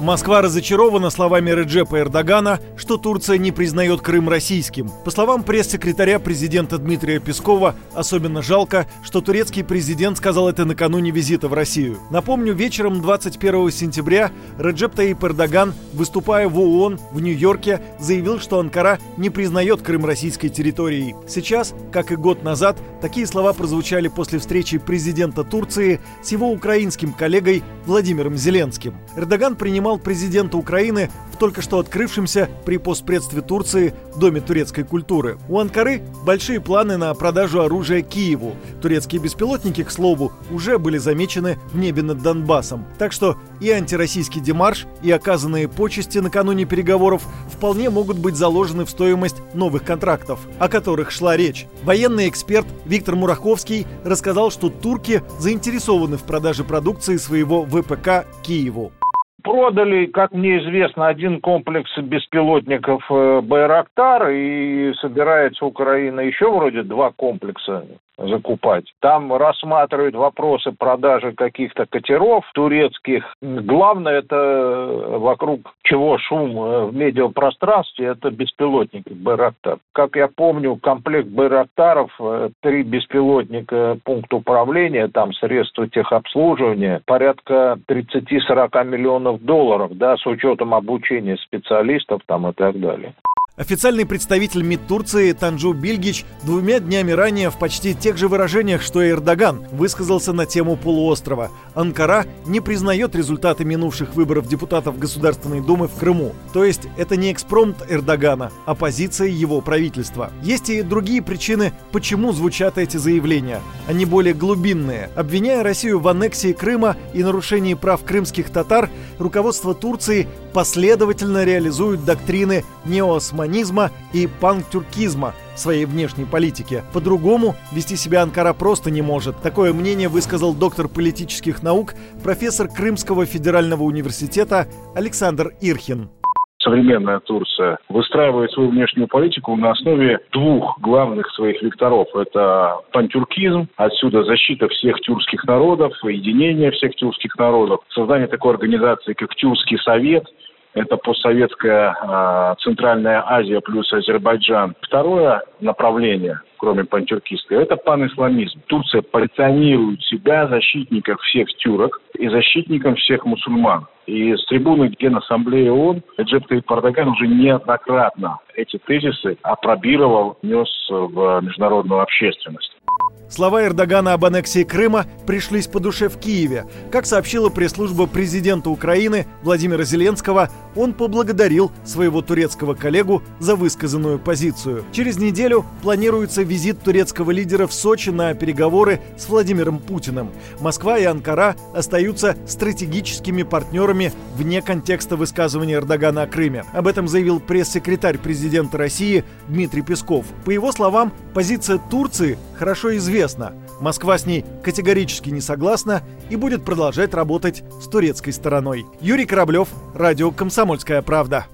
Москва разочарована словами Реджепа Эрдогана, что Турция не признает Крым российским. По словам пресс-секретаря президента Дмитрия Пескова, особенно жалко, что турецкий президент сказал это накануне визита в Россию. Напомню, вечером 21 сентября Реджеп Таип Эрдоган, выступая в ООН в Нью-Йорке, заявил, что Анкара не признает Крым российской территорией. Сейчас, как и год назад, такие слова прозвучали после встречи президента Турции с его украинским коллегой Владимиром Зеленским. Эрдоган принимал принимал президента Украины в только что открывшемся при постпредстве Турции Доме турецкой культуры. У Анкары большие планы на продажу оружия Киеву. Турецкие беспилотники, к слову, уже были замечены в небе над Донбассом. Так что и антироссийский демарш, и оказанные почести накануне переговоров вполне могут быть заложены в стоимость новых контрактов, о которых шла речь. Военный эксперт Виктор Мураховский рассказал, что турки заинтересованы в продаже продукции своего ВПК Киеву. Продали, как мне известно, один комплекс беспилотников э, «Байрактар», и собирается Украина. Еще вроде два комплекса закупать. Там рассматривают вопросы продажи каких-то катеров турецких. Главное, это вокруг чего шум э, в медиапространстве, это беспилотники Байрактар. Как я помню, комплект Байрактаров, э, три беспилотника, пункт управления, там средства техобслуживания, порядка 30-40 миллионов долларов, да, с учетом обучения специалистов там и так далее. Официальный представитель МИД Турции Танджу Бильгич двумя днями ранее в почти тех же выражениях, что и Эрдоган, высказался на тему полуострова. Анкара не признает результаты минувших выборов депутатов Государственной Думы в Крыму. То есть это не экспромт Эрдогана, а позиция его правительства. Есть и другие причины, почему звучат эти заявления. Они более глубинные. Обвиняя Россию в аннексии Крыма и нарушении прав крымских татар, руководство Турции последовательно реализует доктрины неоосманизма и пантюркизма в своей внешней политике. По-другому вести себя Анкара просто не может. Такое мнение высказал доктор политических наук, профессор Крымского федерального университета Александр Ирхин современная Турция выстраивает свою внешнюю политику на основе двух главных своих векторов. Это пантюркизм, отсюда защита всех тюркских народов, единение всех тюркских народов, создание такой организации, как Тюркский совет – это постсоветская э, Центральная Азия плюс Азербайджан. Второе направление, кроме пантюркистского, это панисламизм. Турция позиционирует себя защитником всех тюрок и защитником всех мусульман. И с трибуны Генассамблеи ООН Эджеп Таип Эрдоган уже неоднократно эти тезисы опробировал, нес в международную общественность. Слова Эрдогана об аннексии Крыма пришлись по душе в Киеве. Как сообщила пресс-служба президента Украины Владимира Зеленского, он поблагодарил своего турецкого коллегу за высказанную позицию. Через неделю планируется визит турецкого лидера в Сочи на переговоры с Владимиром Путиным. Москва и Анкара остаются стратегическими партнерами вне контекста высказывания Эрдогана о Крыме. Об этом заявил пресс-секретарь президента России Дмитрий Песков. По его словам, позиция Турции хорошо известна. Москва с ней категорически не согласна и будет продолжать работать с турецкой стороной. Юрий Кораблев, Радио «Комсомольская правда».